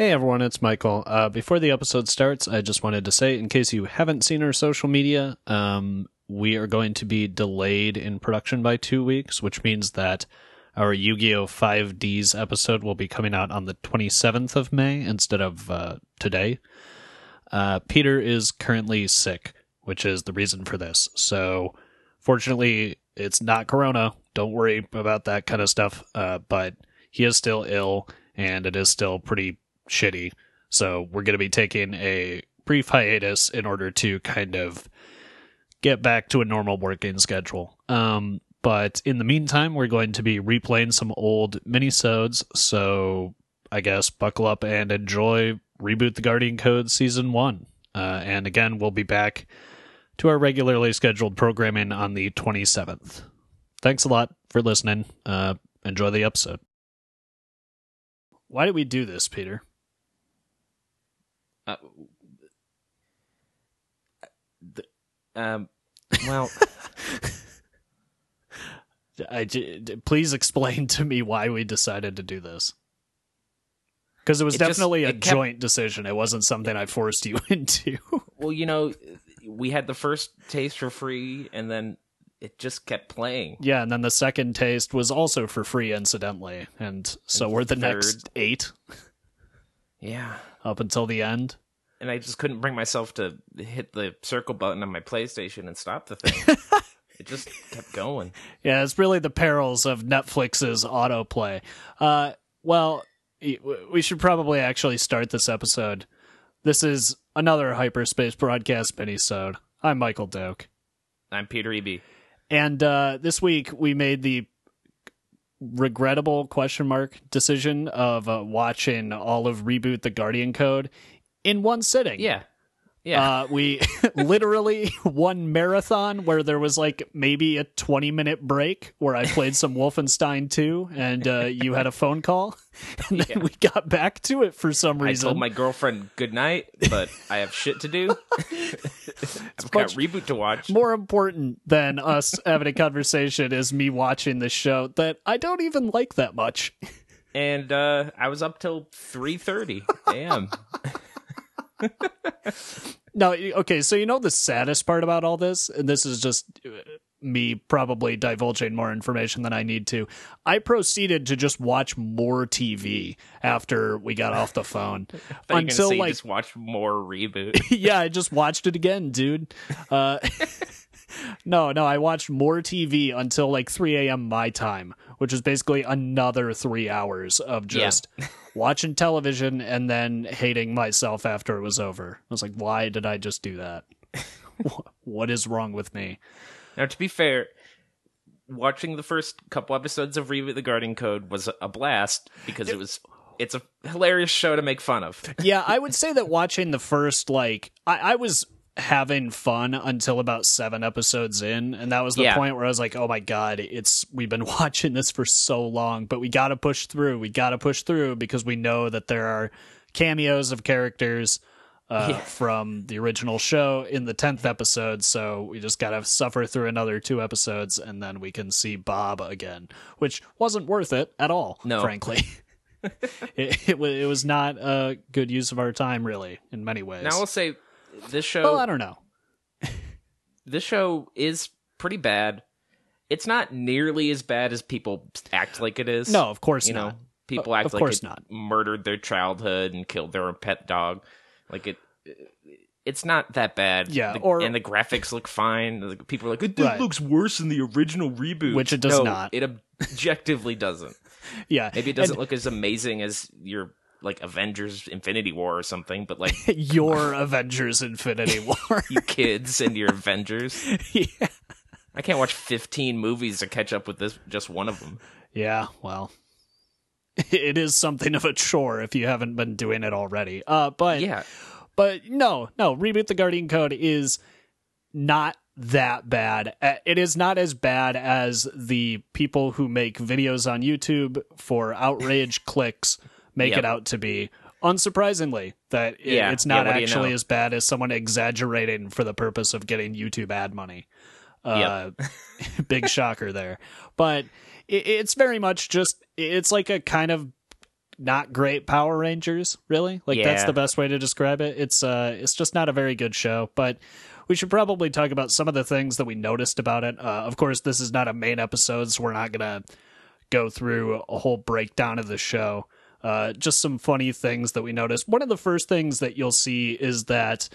Hey everyone, it's Michael. Uh, before the episode starts, I just wanted to say, in case you haven't seen our social media, um, we are going to be delayed in production by two weeks, which means that our Yu Gi Oh! 5Ds episode will be coming out on the 27th of May instead of uh, today. Uh, Peter is currently sick, which is the reason for this. So, fortunately, it's not Corona. Don't worry about that kind of stuff. Uh, but he is still ill, and it is still pretty shitty. So, we're going to be taking a brief hiatus in order to kind of get back to a normal working schedule. Um, but in the meantime, we're going to be replaying some old minisodes. So I guess buckle up and enjoy Reboot the Guardian Code Season 1. Uh, and again, we'll be back to our regularly scheduled programming on the 27th. Thanks a lot for listening. Uh, enjoy the episode. Why did we do this, Peter? Uh, um, well, I, please explain to me why we decided to do this. Because it was It just- definitely a kept- joint decision. It wasn't something I forced you into. well, you know, we had the first taste for free, and then it just kept playing. yeah, and then the second taste was also for free, incidentally. And so And we're the third. next eight Yeah, up until the end. and I just couldn't bring myself to hit the circle button on my PlayStation and stop the thing. it just kept going. Yeah, it's really the perils of Netflix's autoplay. Uh, well, we should probably actually start this episode. This is another hyperspace broadcast minisode. I'm Michael Doak. I'm Peter Eby. And uh, this week we made the regrettable question mark decision of uh, watching all of Reboot the Guardian Code in one sitting. Yeah, yeah. Uh, we literally one marathon where there was like maybe a 20 minute break where I played some Wolfenstein 2 and uh, you had a phone call. And then Yeah. we got back to it for some reason. I told my girlfriend good night, but I have shit to do. I've got reboot to watch. More important than us having a conversation is me watching the show that I don't even like that much. and uh, I was up till three thirty a.m. No, okay, so you know the saddest part about all this, and this is just uh, me probably divulging more information than I need to. I proceeded to just watch more TV after we got off the phone Thought you were gonna until like just watch more reboot. yeah, I just watched it again, dude. Uh, no, no, I watched more TV until like 3 a.m. my time, which is basically another three hours of Yeah. Watching television and then hating myself after it was over. I was like, why did I just do that? What is wrong with me? now, to be fair, watching the first couple episodes of Reboot the Guardian Code was a blast because it was. It's a hilarious show to make fun of. yeah, I would say that watching the first like I, I was having fun until about seven episodes in, and that was the Yeah. point where I was like, "Oh my god, it's we've been watching this for so long, but we got to push through. We got to push through because we know that there are cameos of characters." Uh, Yeah. From the original show in the 10th episode, so we just gotta suffer through another two episodes and then we can see Bob again, which wasn't worth it at all, No. frankly. it, it, it was not a good use of our time, really, in many ways. Now, I'll say this show. well, I don't know. this show is pretty bad. It's not nearly as bad as people act like it is. No, of course you know, not. people O- act of like course it not. murdered their childhood and killed their pet dog. Like it, it's not that bad. Yeah, The- or- and the graphics look fine. People are like, it Right. looks worse than the original reboot, Which it does No, not. It objectively doesn't. Yeah, Maybe it doesn't look as amazing as your like Avengers Infinity War or something, but like your Avengers Infinity War. you kids and your Avengers. yeah. I can't watch 15 movies to catch up with this just one of them. yeah, well, it is something of a chore if you haven't been doing it already. Uh, but Yeah. but no, no, reboot the Guardian Code is not that bad. It is not as bad as the people who make videos on YouTube for outrage clicks make Yep. it out to be. Unsurprisingly, that it- Yeah, it's not what do you actually know? as bad as someone exaggerating for the purpose of getting YouTube ad money. Uh, big shocker there. But it, it's very much just, it's like a kind of not great Power Rangers, really. Like that's the best way to describe it. It's uh it's just not a very good show, but we should probably talk about some of the things that we noticed about it. Uh, of course, this is not a main episode, so we're not going to go through a whole breakdown of the show. Uh, just some funny things that we noticed. One of the first things that you'll see is that,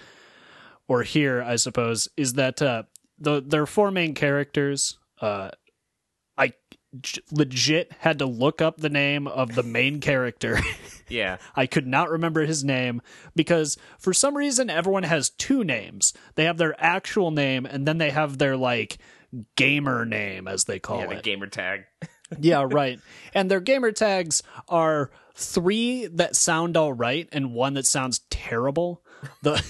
or here, I suppose, is that uh, the their four main characters. Uh, I j- legit had to look up the name of the main character. Yeah. I could not remember his name because for some reason everyone has two names. They have their actual name and then they have their like gamer name as they call Yeah, the it. gamer tag. yeah, right. And their gamer tags are three that sound all right and one that sounds terrible. The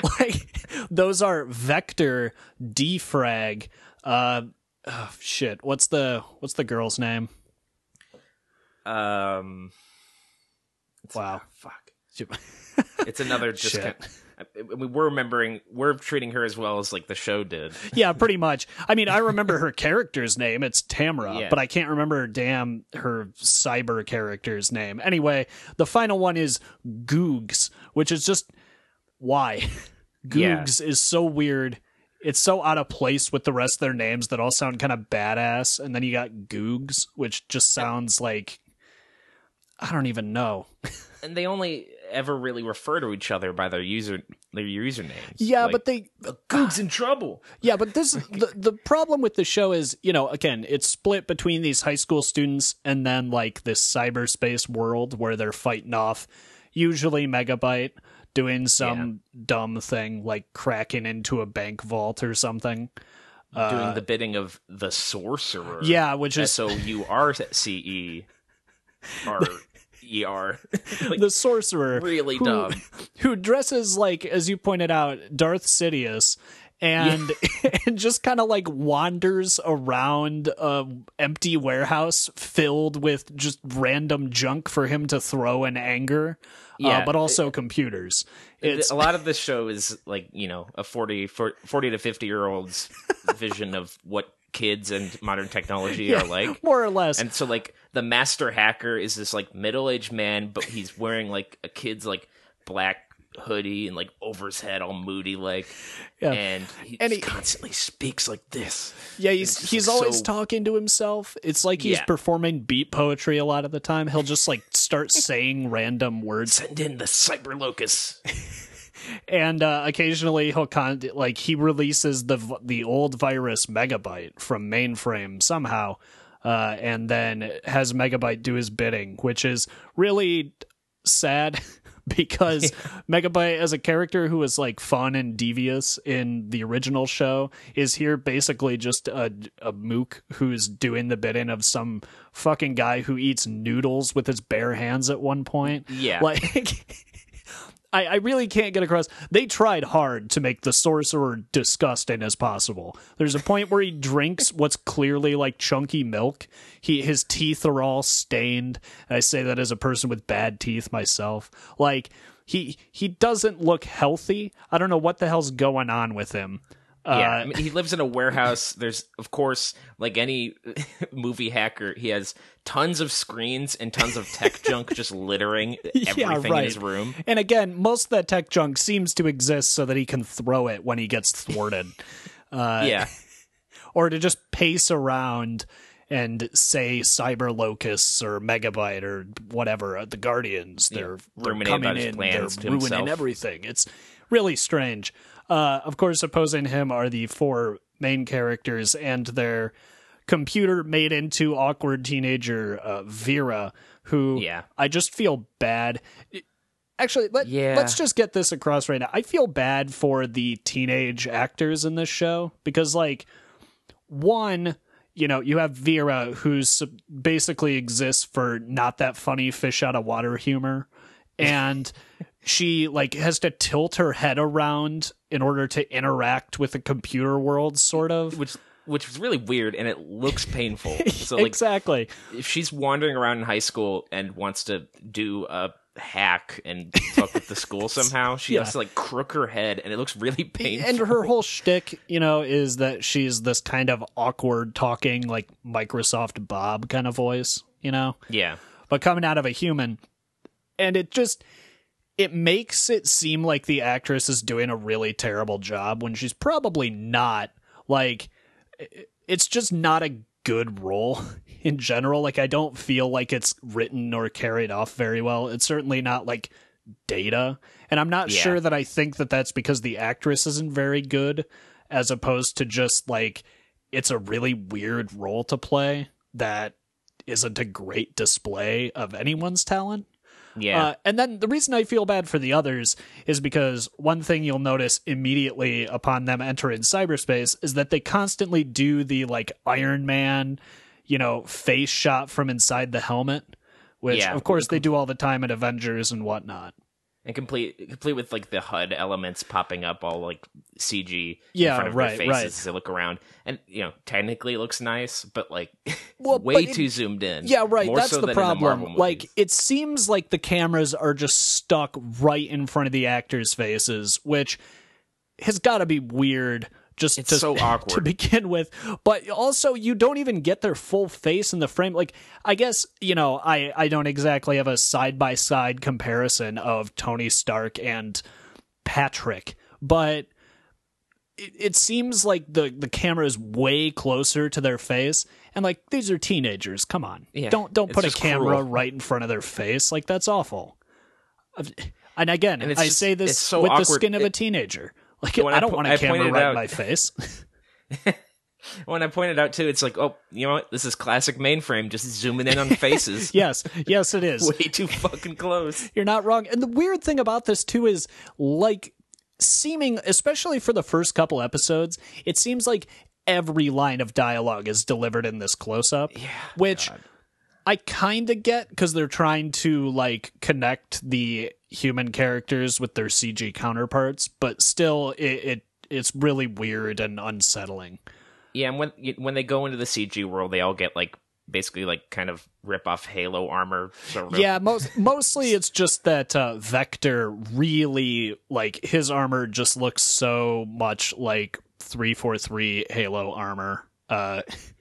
like those are Vector, Defrag, uh oh, shit. What's the what's the girl's name? Um Wow. fuck. It's another just Shit. I mean, we're remembering we're treating her as well as like the show did. yeah, pretty much. I mean, I remember her character's name. It's Tamra, Yeah. but I can't remember damn her cyber character's name. Anyway, the final one is Googs, which is just why Yeah. Googs is so weird. It's so out of place with the rest of their names that all sound kind of badass. And then you got Googs, which just sounds like I don't even know. And they only ever really refer to each other by their user their usernames. Yeah, Like, but they Goog's in trouble. Yeah, but this the, the problem with the show is, you know, again, it's split between these high school students and then like this cyberspace world where they're fighting off usually Megabyte doing some dumb thing like cracking into a bank vault or something. doing the bidding of the sorcerer. Uh, Yeah, which is S O U R C E R E R. the sorcerer Really who, dumb. who dresses like as you pointed out Darth Sidious and and just kind of like wanders around a empty warehouse filled with just random junk for him to throw in anger uh, Yeah. but also computers it's a lot of this show is like you know a 40, 40 to 50 year old's vision of what kids and modern technology are like. more or less. And so like the master hacker is this like middle-aged man but he's wearing like a kid's like black hoodie and like over his head all moody like Yeah. and he, And he- constantly speaks like this. Yeah he's he's like, always so- talking to himself. It's like he's Yeah. performing beat poetry a lot of the time. He'll just like start saying random words. Send in the cyber locust and uh, occasionally he'll con like he releases the v- the old virus megabyte from mainframe somehow uh, and then has megabyte do his bidding which is really sad because megabyte as a character who was like fun and devious in the original show is here basically just a, a mook who's doing the bidding of some fucking guy who eats noodles with his bare hands at one point Yeah. like I, I really can't get across. They tried hard to make the sorcerer disgusting as possible. There's a point where he drinks what's clearly like chunky milk. He his teeth are all stained. I say that as a person with bad teeth myself. Like he he doesn't look healthy. I don't know what the hell's going on with him. Uh, Yeah, I mean, he lives in a warehouse. There's, of course, like any movie hacker, he has tons of screens and tons of tech junk just littering everything in his room. And again, most of that tech junk seems to exist so that he can throw it when he gets thwarted. Uh, yeah, or to just pace around and say cyber locusts or megabyte or whatever uh, the guardians they're, they're coming in they're ruining himself. everything it's really strange uh, of course opposing him are the four main characters and their computer made into awkward teenager uh, vera who Yeah. i just feel bad Actually, let, Yeah. let's just get this across right now. I feel bad for the teenage actors in this show because, like, one, you know, you have Vera, who's basically exists for not that funny fish out of water humor, and she like has to tilt her head around in order to interact with the computer world, sort of. which which was really weird and it looks painful. So like, exactly. if she's wandering around in high school and wants to do a hack and fuck with the school somehow, she Yeah. has to like crook her head, and it looks really painful. And her whole shtick, you know, is that she's this kind of awkward talking, like Microsoft Bob kind of voice, you know? yeah, but coming out of a human. And it just it makes it seem like the actress is doing a really terrible job when she's probably not. Like it's just not a good role in general. Like I don't feel like it's written or carried off very well. It's certainly not like data. And I'm not yeah. sure that I think that that's because the actress isn't very good as opposed to just like it's a really weird role to play that isn't a great display of anyone's talent. Yeah. Uh, and then the reason I feel bad for the others is because one thing you'll notice immediately upon them entering cyberspace is that they constantly do the like Iron Man, you know, face shot from inside the helmet, which yeah. of course they do all the time in Avengers and whatnot and complete complete with like the HUD elements popping up all like CG yeah, in front of right, their faces right. as they look around. And you know, technically it looks nice, but like well, way but too zoomed in. Yeah, right. More That's so the problem. The like it seems like the cameras are just stuck right in front of the actors' faces, which has got to be weird just it's to, so awkward to begin with. But also, you don't even get their full face in the frame. Like, I guess you know, I I don't exactly have a side by side comparison of Tony Stark and Patrick, but it, it seems like the the camera is way closer to their face. And like these are teenagers, come on, yeah, don't don't put a camera cruel. right in front of their face. Like that's awful. And again, and I just, say this so with awkward. the skin of it, a teenager. Like I don't I, want a camera right out, in my face. when I pointed out too, it's like, oh, you know what? This is classic mainframe, just zooming in on faces. yes, yes, it is. Way too fucking close. You're not wrong. And the weird thing about this too is, like, seeming, especially for the first couple episodes, it seems like every line of dialogue is delivered in this close up. Yeah, which. God. I kind of get because they're trying to like connect the human characters with their CG counterparts, but still, it, it it's really weird and unsettling. Yeah, and when when they go into the CG world, they all get like basically like kind of rip off Halo armor. Sort of. Yeah, most mostly it's just that uh, Vector really like his armor just looks so much like three four three Halo armor. Uh,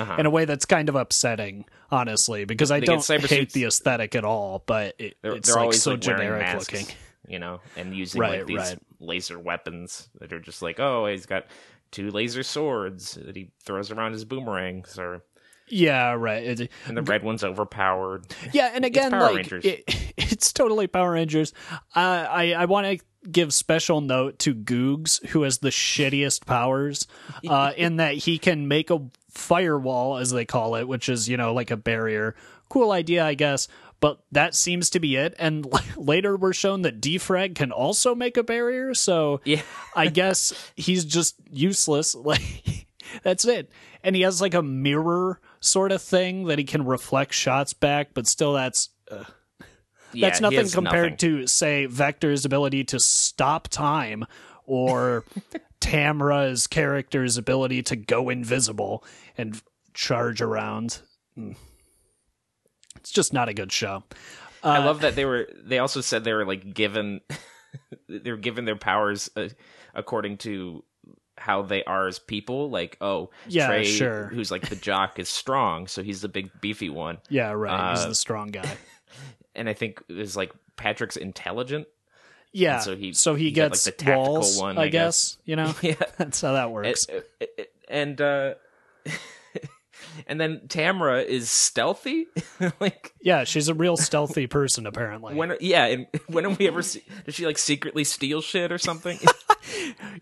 uh-huh. in a way that's kind of upsetting, honestly, because I they don't hate suits. the aesthetic at all, but it, they're, it's they're like always so like generic masks, looking, you know, and using right, like these right. laser weapons that are just like, oh, he's got two laser swords that he throws around his boomerangs, or yeah, right. It, and the red one's overpowered. Yeah, and again, Power like Rangers. it, it's totally Power Rangers. Uh, I I want to give special note to Googs, who has the shittiest powers, uh, in that he can make a firewall, as they call it, which is you know like a barrier. Cool idea, I guess. But that seems to be it. And later we're shown that defrag can also make a barrier. So yeah. I guess he's just useless. Like that's it. And he has like a mirror sort of thing that he can reflect shots back, but still that's uh, yeah, that's nothing compared nothing. to say Vector's ability to stop time or Tamra's character's ability to go invisible and charge around. Hmm. It's just not a good show. Uh, I love that they were. They also said they were like given. they were given their powers uh, according to how they are as people. Like, oh, yeah, Trey, sure. who's like the jock, is strong, so he's the big beefy one. Yeah, right. He's Uh, the strong guy. And I think it was like Patrick's intelligent. Yeah. And so he- so he, he got, like, gets the tactical walls. one, I, I guess. You know. yeah, That's how that works. and, and uh, and then Tamra is stealthy. like yeah, she's a real stealthy person apparently. when? Yeah, and when have we ever see? Does she like secretly steal shit or something?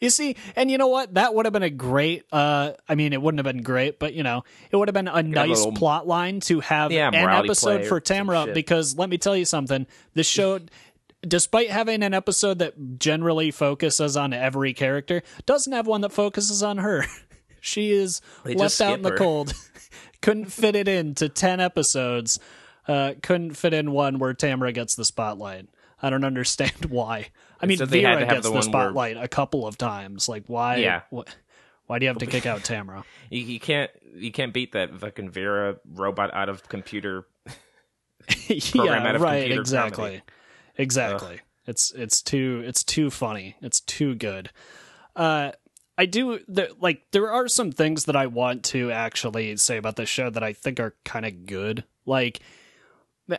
You see, and you know what? That would have been a great. Uh, I mean, it wouldn't have been great, but you know, it would have been a nice little- plot line to have Yeah, an episode for Tamara. Because let me tell you something: this show, despite having an episode that generally focuses on every character, doesn't have one that focuses on her. she is They left out in the her. cold. couldn't fit it into ten episodes. Uh, couldn't fit in one where Tamara gets the spotlight. I don't understand why. I mean, So Vera gets the the, one where- spotlight a couple of times. Like, why? Yeah. Wh- why do you have to kick out Tamara? you, you can't you can't beat that fucking Vera robot out of computer. Program yeah, out of right. Exactly. comedy. Exactly. It's it's too it's too funny. It's too good. Uh, I do the, like there are some things that I want to actually say about this show that I think are kind of good. Like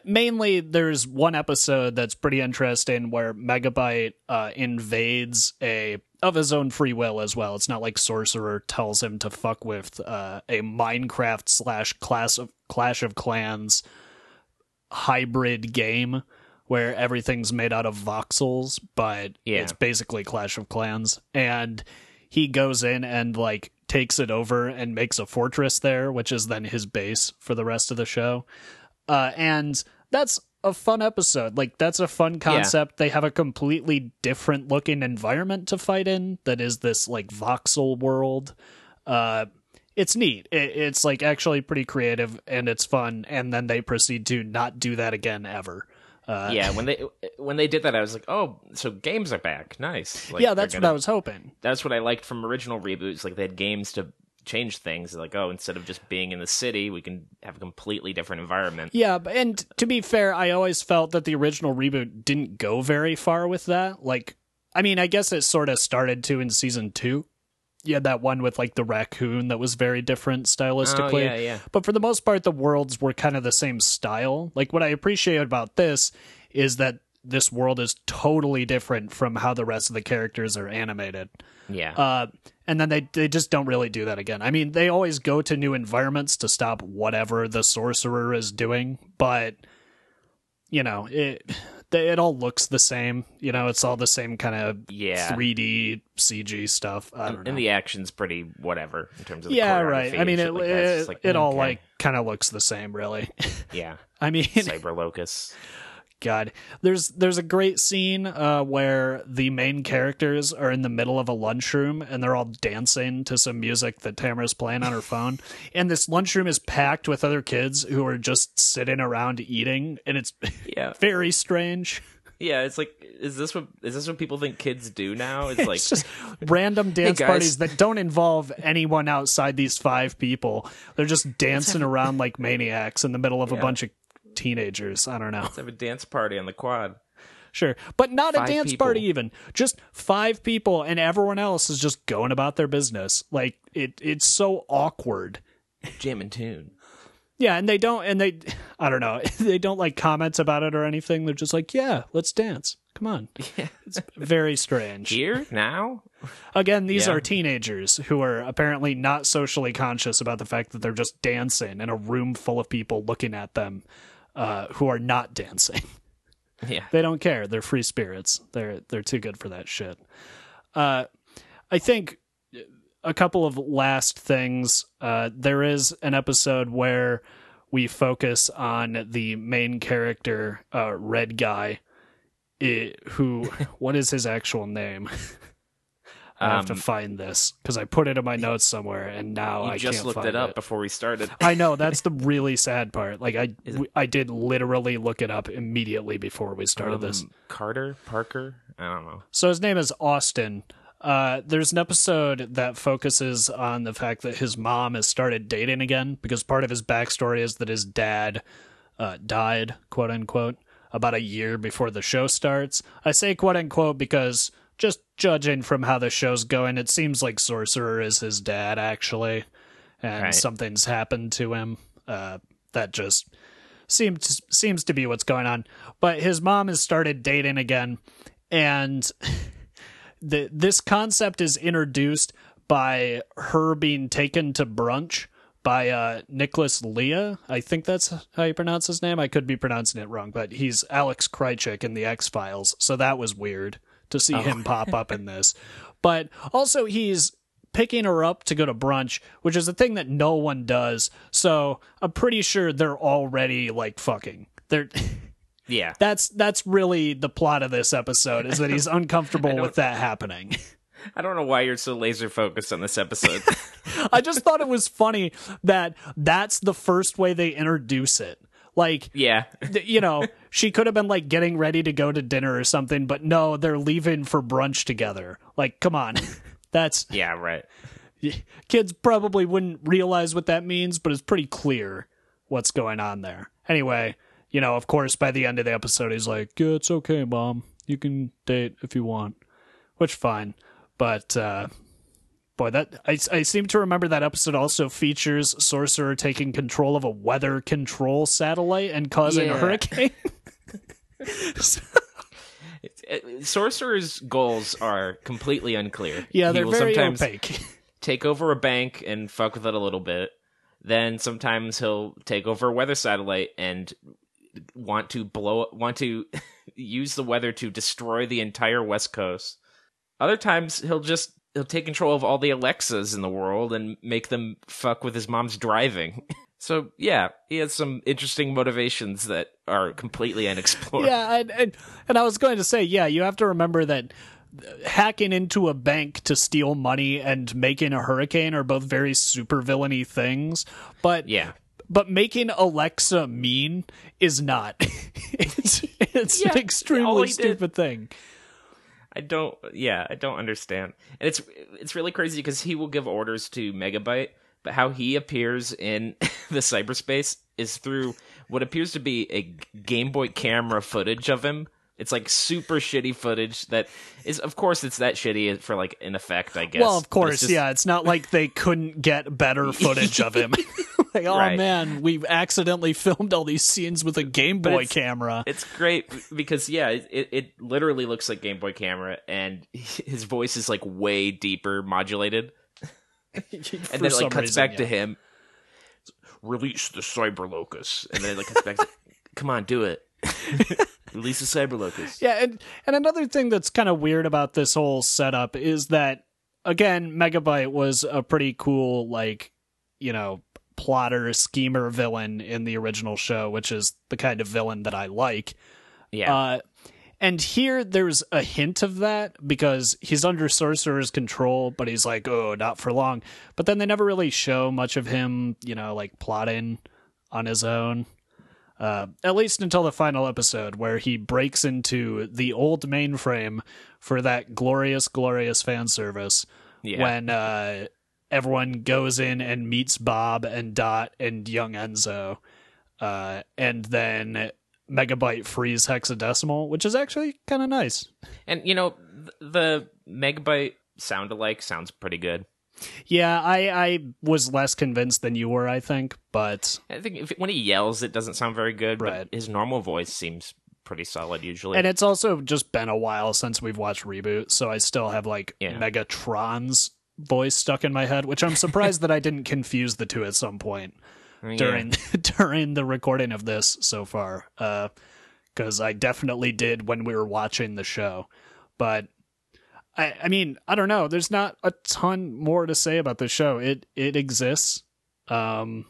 mainly there's one episode that's pretty interesting where Megabyte uh, invades a of his own free will as well. It's not like Sorcerer tells him to fuck with uh, a Minecraft slash class of Clash of Clans hybrid game where everything's made out of voxels, but Yeah. it's basically Clash of Clans. And he goes in and like takes it over and makes a fortress there, which is then his base for the rest of the show. Uh, and that's a fun episode. Like that's a fun concept. They have a completely different looking environment to fight in that is this like voxel world. Uh, it's neat. It, it's like actually pretty creative and it's fun. And then they proceed to not do that again ever. Uh, yeah, when they when they did that, I was like, oh, so games are back. Nice. Like, yeah, that's what gonna- I was hoping. That's what I liked from original reboots. Like they had games to change things. Like, oh, instead of just being in the city, we can have a completely different environment. Yeah, and to be fair, I always felt that the original reboot didn't go very far with that. Like, I mean, I guess it sort of started to in season two. You had that one with like the raccoon that was very different stylistically. Oh, yeah, yeah. But for the most part, the worlds were kind of the same style. Like, what I appreciate about this is that this world is totally different from how the rest of the characters are animated. Yeah. Uh, and then they they just don't really do that again. I mean, they always go to new environments to stop whatever the sorcerer is doing, but you know, it they, it all looks the same. You know, it's all the same kind of Yeah. 3D CG stuff. I don't know. and the action's pretty whatever in terms of the yeah, right. I mean, it like it, mm, like, it all like kind of looks the same, really. yeah, I mean, Cyber Locus. God, there's there's a great scene uh, where the main characters are in the middle of a lunchroom and they're all dancing to some music that Tamara's playing on her phone, and this lunchroom is packed with other kids who are just sitting around eating, and it's Yeah, very strange. yeah. It's like, is this what is this what people think kids do now? It's like, It's just random dance guys. parties that don't involve anyone outside these five people. They're just dancing around like maniacs in the middle of a bunch of teenagers. I don't know. let's have a dance party on the quad. Sure. But not a dance people. party even. Just five people and everyone else is just going about their business. Like it it's so awkward. Jam and tune. Yeah, and they don't and they I don't know. They don't like comments about it or anything. They're just like, "Yeah, let's dance. Come on." Yeah. It's very strange. Here now. Again, these Yeah. are teenagers who are apparently not socially conscious about the fact that they're just dancing in a room full of people looking at them uh, who are not dancing. Yeah. They don't care. They're free spirits. They're they're too good for that shit. Uh, I think a couple of last things. Uh, there is an episode where we focus on the main character, uh, Red Guy, i who what is his actual name? I have to Um, find this because I put it in my notes somewhere, and now You I just can't looked find it up before we started. I know that's the really sad part. Like I, I did literally look it up immediately before we started this. Um, Carter Parker. I don't know. So his name is Austin. Uh, there's an episode that focuses on the fact that his mom has started dating again because part of his backstory is that his dad uh, died, quote unquote, about a year before the show starts. I say quote unquote because just judging from how the show's going, it seems like Sorcerer is his dad actually, and Right. something's happened to him uh, that just seems seems to be what's going on. But his mom has started dating again, and the this concept is introduced by her being taken to brunch by uh, Nicholas Lea. I think that's how you pronounce his name. I could be pronouncing it wrong, but he's Alex Krycek in the X Files, so that was weird to see oh. him pop up in this. But also, he's picking her up to go to brunch, which is a thing that no one does. So I'm pretty sure they're already like fucking. They're. Yeah. That's that's really the plot of this episode is that he's uncomfortable with that happening. I don't know why you're so laser focused on this episode. I just thought it was funny that that's the first way they introduce it. Like, yeah. you know, she could have been like getting ready to go to dinner or something, but no, they're leaving for brunch together. Like, come on. That's Yeah, right. kids probably wouldn't realize what that means, but it's pretty clear what's going on there. Anyway, you know, of course, by the end of the episode, he's like, "Yeah, it's okay, mom. You can date if you want," which fine, but uh, Boy, that I, I seem to remember that episode also features Sorcerer taking control of a weather control satellite and causing yeah. a hurricane. Sorcerer's goals are completely unclear. Yeah, they're very sometimes opaque. take over a bank and fuck with it a little bit. Then sometimes he'll take over a weather satellite and want to blow want to use the weather to destroy the entire west coast. Other times he'll just he'll take control of all the Alexas in the world and make them fuck with his mom's driving. So yeah, he has some interesting motivations that are completely unexplored. yeah, and, and, and I was going to say, yeah, you have to remember that hacking into a bank to steal money and making a hurricane are both very super villainy things. But yeah, but making Alexa mean is not. it's it's yeah, an extremely stupid did. thing. I don't. Yeah, I don't understand, and it's it's really crazy because he will give orders to Megabyte but how he appears in the cyberspace is through what appears to be a Game Boy camera footage of him. It's like super shitty footage that is, of course, it's that shitty for like an effect, I guess. Well, of course, just... yeah. It's not like they couldn't get better footage of him. like, oh right. man, we accidentally filmed all these scenes with a Game Boy it's, camera. It's great because yeah, it it literally looks like Game Boy camera, and his voice is like way deeper modulated. and then it like cuts reason, back yeah. to him. Release the cyber locus, and then it like cuts back. To, Come on, do it. Release the cyber locus. Yeah, and and another thing that's kind of weird about this whole setup is that again, Megabyte was a pretty cool like you know plotter schemer villain in the original show, which is the kind of villain that I like. Yeah. Uh, and here there's a hint of that because he's under Sorcerer's control, but he's like, oh, not for long. But then they never really show much of him, you know, like plotting on his own. Uh, at least until the final episode where he breaks into the old mainframe for that glorious, glorious fan service yeah. when uh, everyone goes in and meets Bob and Dot and young Enzo. Uh, and then megabyte frees hexadecimal, which is actually kind of nice. And you know, the megabyte sound alike sounds pretty good. Yeah, I I was less convinced than you were, I think, but I think if, when he yells, it doesn't sound very good. Right. But his normal voice seems pretty solid usually. And it's also just been a while since we've watched reboot, so I still have like yeah. Megatron's voice stuck in my head, which I'm surprised that I didn't confuse the two at some point during during the recording of this so far Uh because uh, I definitely did when we were watching the show. But I, I mean, I don't know. There's not a ton more to say about the show. It it exists. Um,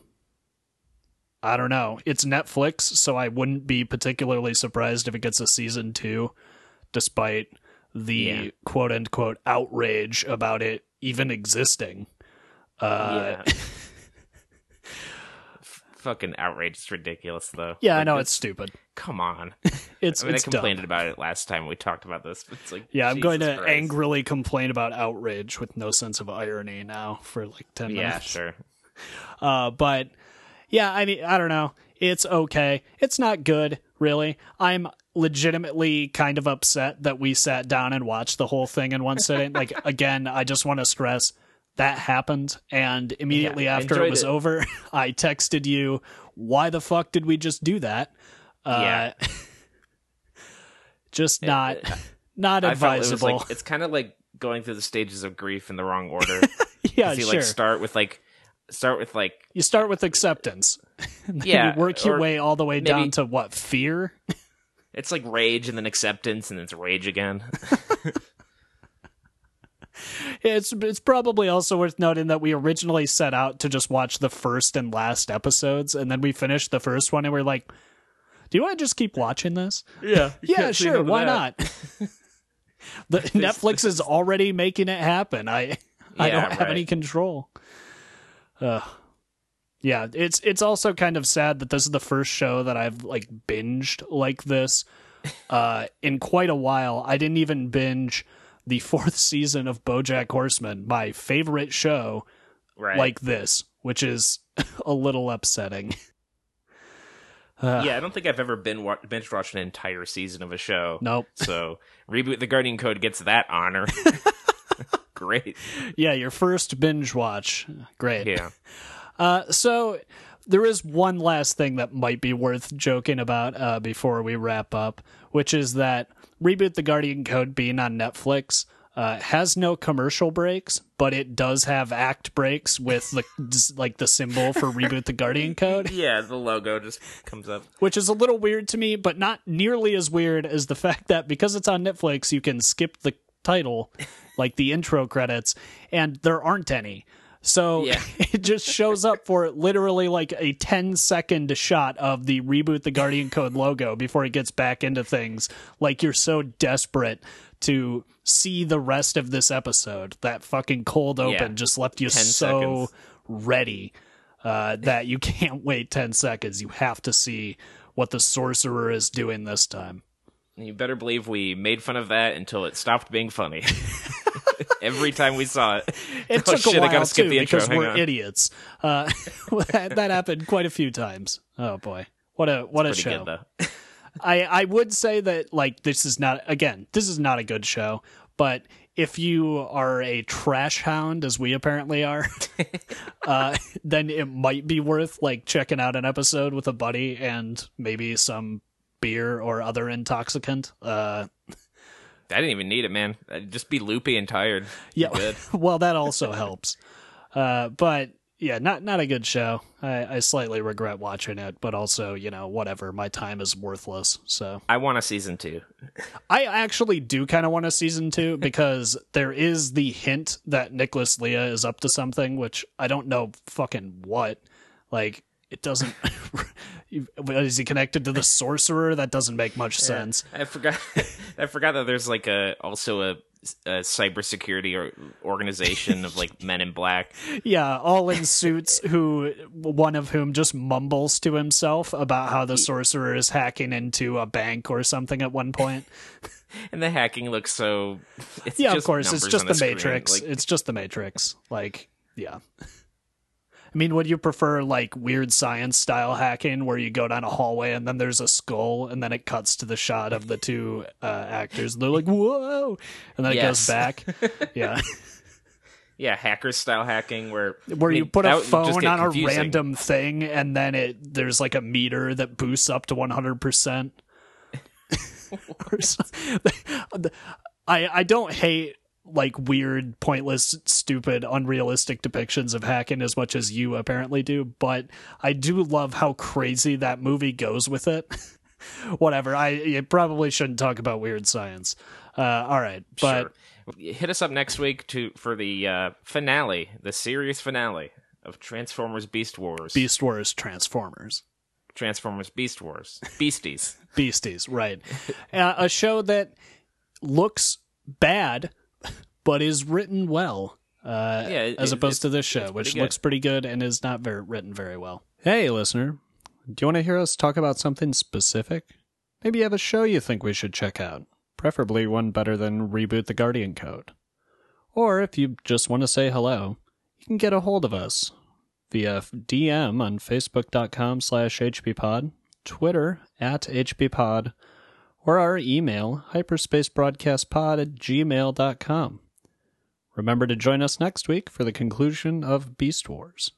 I don't know. It's Netflix, so I wouldn't be particularly surprised if it gets a season two, despite the yeah. quote unquote outrage about it even existing. Uh, yeah. fucking outrage. It's ridiculous, though. Yeah, like, I know it's stupid. Come on. it's. I mean, it's I complained dumb. about it last time we talked about this. But it's like, yeah, I'm going to Christ. angrily complain about outrage with no sense of irony now for like ten yeah, minutes. Yeah, sure. Uh, but yeah, I mean, I don't know. It's okay. It's not good, really. I'm legitimately kind of upset that we sat down and watched the whole thing in one sitting. like, again, I just want to stress that happened and immediately yeah, after it was it. over i texted you why the fuck did we just do that uh, yeah just not it, not advisable it like, it's kind of like going through the stages of grief in the wrong order. Yeah you sure. like start with like start with like you start with acceptance. Yeah you work your way all the way down to what fear? It's like rage and then acceptance and then it's rage again. It's it's probably also worth noting that we originally set out to just watch the first and last episodes, and then we finished the first one, and we're like, "Do you want to just keep watching this?" Yeah, yeah, sure. Why not? the Netflix is already making it happen. I I yeah, don't have right. any control. Uh, yeah, it's it's also kind of sad that this is the first show that I've like binged like this uh, in quite a while. I didn't even binge the fourth season of BoJack Horseman, my favorite show, right. like this, which is a little upsetting. Uh, yeah, I don't think I've ever been wa- binge watched an entire season of a show. Nope. So reboot the Guardian Code gets that honor. Great. Yeah, your first binge watch. Great. Yeah. Uh, so there is one last thing that might be worth joking about uh, before we wrap up, which is that Reboot the Guardian Code being on Netflix uh, has no commercial breaks, but it does have act breaks with the like the symbol for Reboot the Guardian Code, Yeah, the logo just comes up. which is a little weird to me, but not nearly as weird as the fact that because it's on Netflix, you can skip the title, like the intro credits, and there aren't any. So Yeah. it just shows up for literally like a 10 second shot of the reboot the Guardian Code logo before it gets back into things. Like you're so desperate to see the rest of this episode. That fucking cold open Yeah. just left you 10 so seconds. ready uh, that you can't wait 10 seconds. You have to see what the sorcerer is doing this time. You better believe we made fun of that until it stopped being funny. Every time we saw it. It oh took shit, a I while gotta skip too the intro. because Hang we're on. idiots. Uh, that, that happened quite a few times. Oh boy, what a what a show! good though. I I would say that like this is not again this is not a good show, but if you are a trash hound as we apparently are, uh, then it might be worth like checking out an episode with a buddy and maybe some beer or other intoxicant. Uh, I didn't even need it, man. I'd just be loopy and tired. yeah, well that also helps. Uh, but yeah, not not a good show. I, I slightly regret watching it, but also you know whatever. My time is worthless, so. I want a season two. I actually do kind of want a season two because there is the hint that Nicholas Lea is up to something, which I don't know fucking what. Like, it doesn't. is he connected to the sorcerer? That doesn't make much sense. I forgot. I forgot that there's like a also a, a cybersecurity or organization of like Men in Black. Yeah, all in suits, who one of whom just mumbles to himself about how the sorcerer is hacking into a bank or something at one point. And the hacking looks so. It's yeah, of just course, it's just on the Matrix. like- it's just the Matrix. Like, yeah. I mean, would you prefer like weird science style hacking where you go down a hallway and then there's a skull and then it cuts to the shot of the two uh, actors? They're like, "Whoa!" and then it goes back. Yeah, yeah, hacker style hacking where where I you put a phone on a random thing and then it there's like a meter that boosts up to one hundred percent. I I don't hate like weird, pointless, stupid, unrealistic depictions of hacking as much as you apparently do, but I do love how crazy that movie goes with it. Whatever. I you probably shouldn't talk about weird science. Uh, all right, but Sure. hit us up next week to for the uh, finale, the series finale of Transformers Beast Wars. Beast Wars Transformers. Transformers Beast Wars. Beasties. Beasties, right? uh, a show that looks bad, but is written well. Uh, Yeah, it- as opposed to this show, which looks pretty good and is not very written very well. Hey, listener, do you want to hear us talk about something specific? Maybe you have a show you think we should check out, preferably one better than Reboot the Guardian Code. Or if you just want to say hello, you can get a hold of us via DM on facebook.com slash hppod, Twitter at hppod, or our email, hyperspacebroadcastpod at gmail.com. Remember to join us next week for the conclusion of Beast Wars.